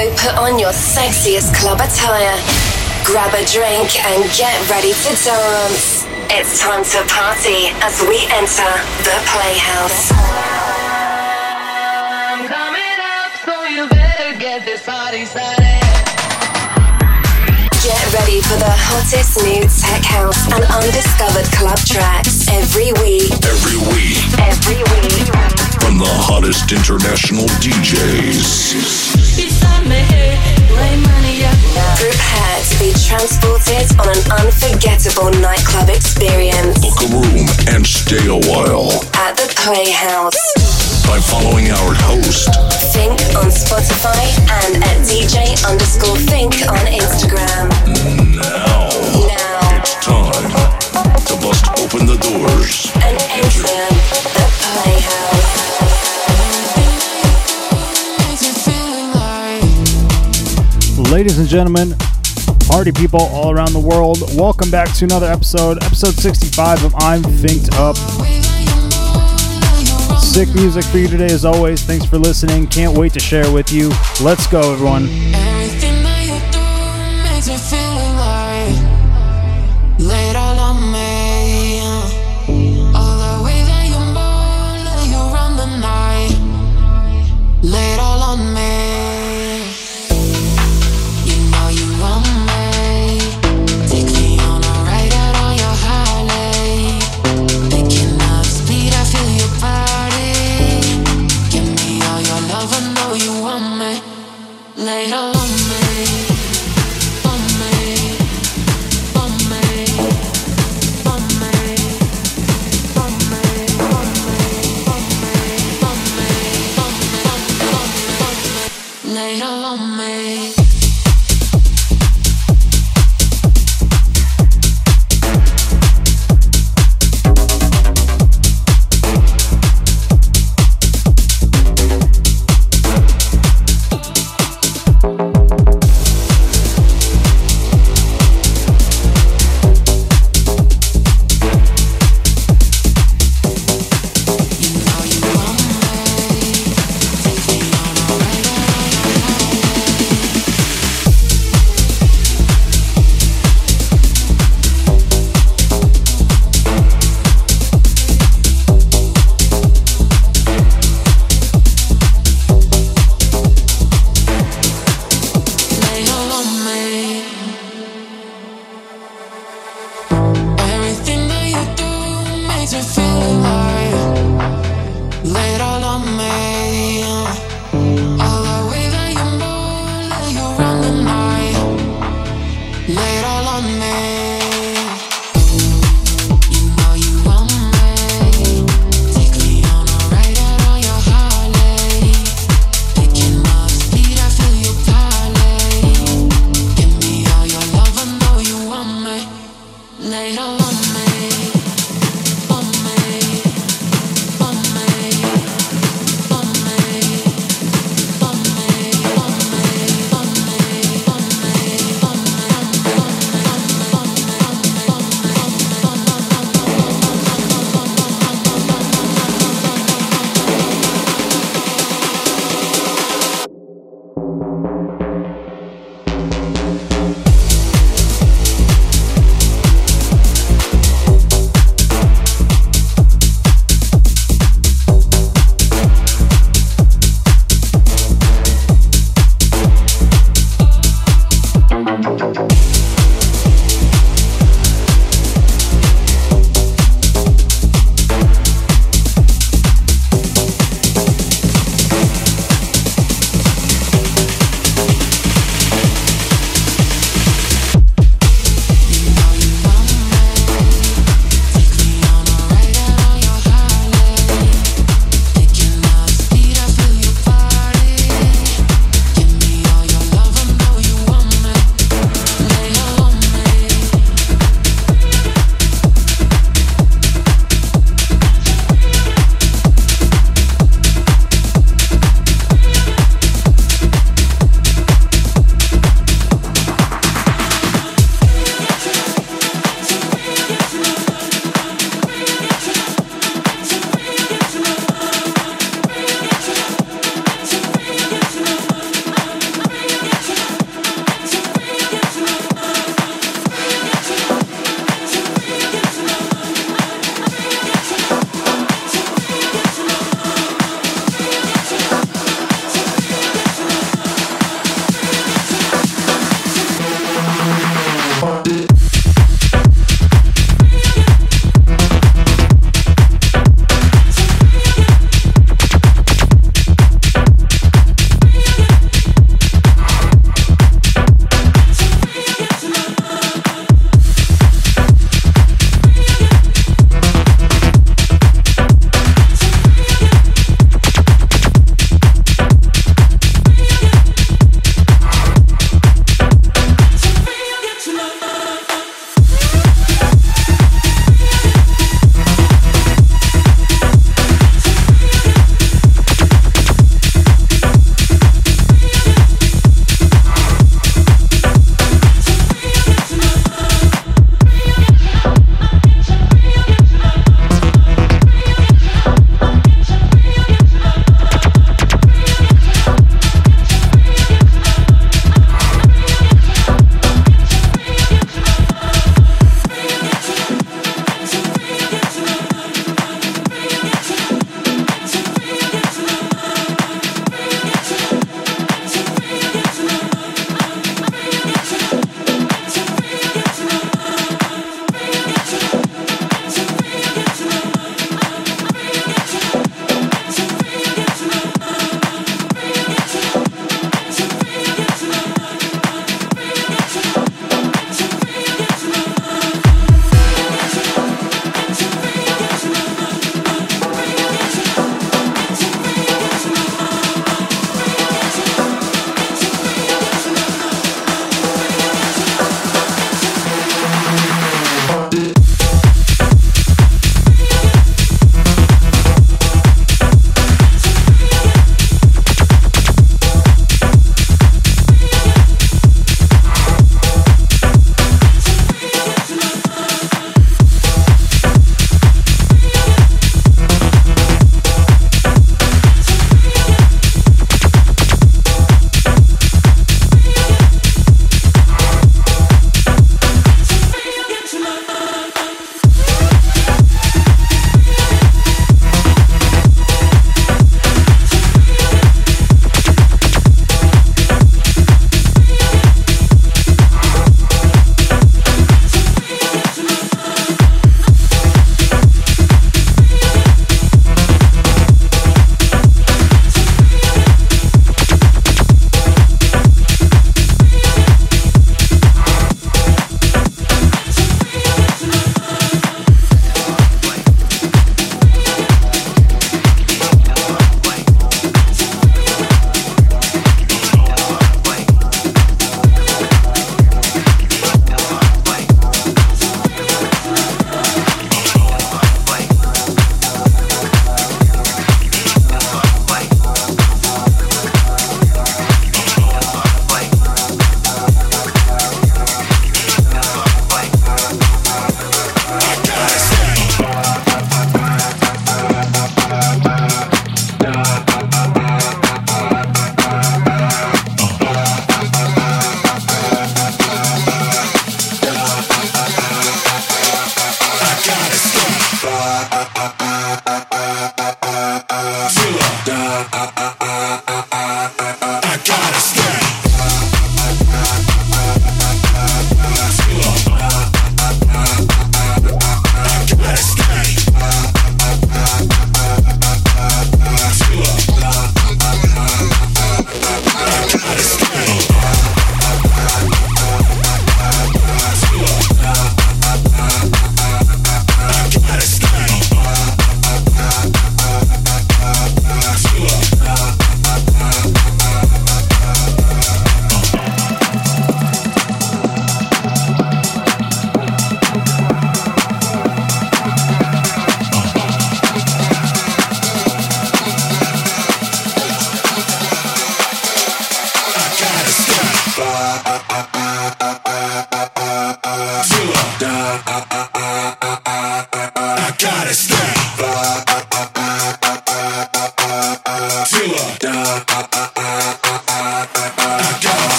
So put on your sexiest club attire, grab a drink, and get ready to dance. It's time to party as we enter the Playhouse. I'm coming up, so you better get this party started. Get ready for the hottest new tech house and undiscovered club tracks every week. Every week. Every week. From the hottest international DJs. Prepare to be transported on an unforgettable nightclub experience. Book a room and stay a while. At the Playhouse. By following our host. Think on Spotify and at DJ underscore Think on Instagram. Now. Now. It's time to bust open the doors. Ladies and gentlemen, party people all around the world, welcome back to another episode, episode 65 of I'm Finked Up. Sick music for you today as always. Thanks for listening. Can't wait to share with you. Let's go, everyone. Lay on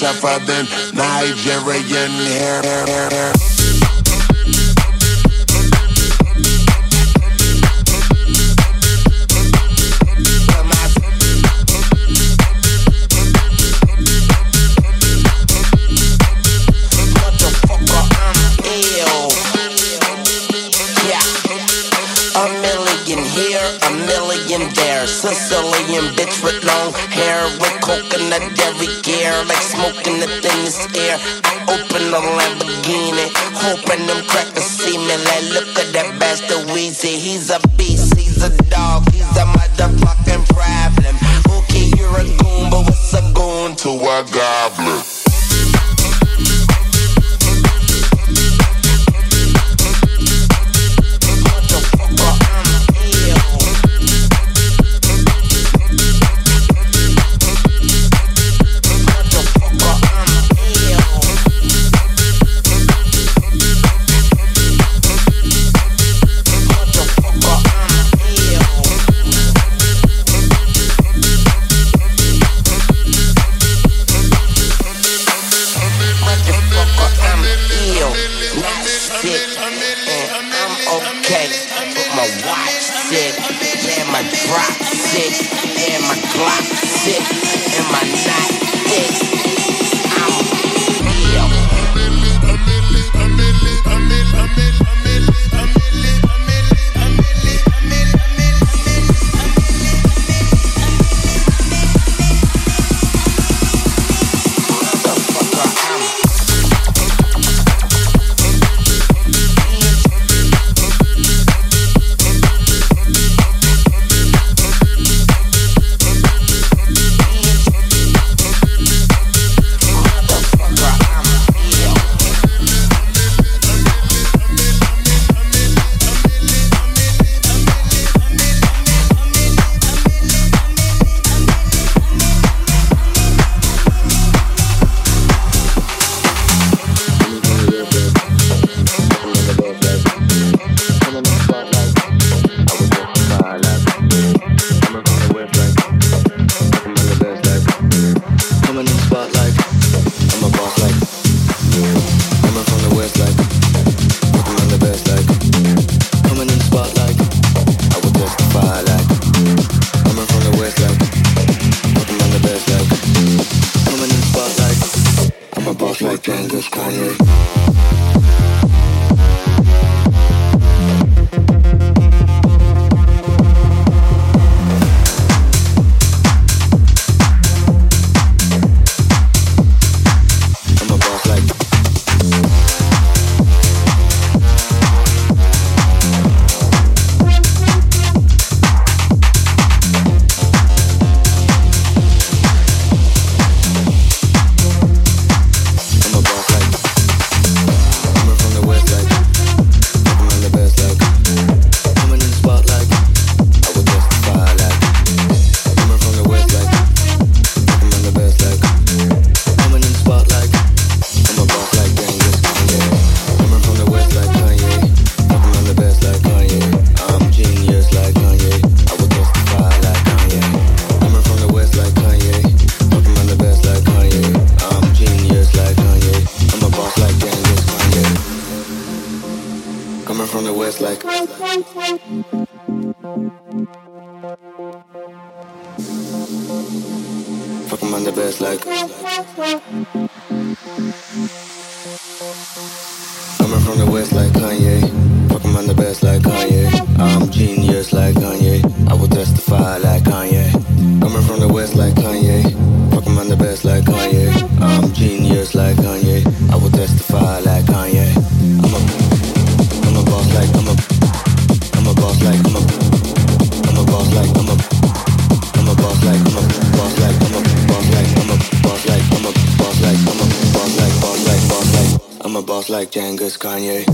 tougher than Nigerian hair. hair, hair, hair. so nut every year, like smoking the thinnest air. I open a Lamborghini, hoping them crackers see me like, look jungle's corner. Boss like Genghis Kanye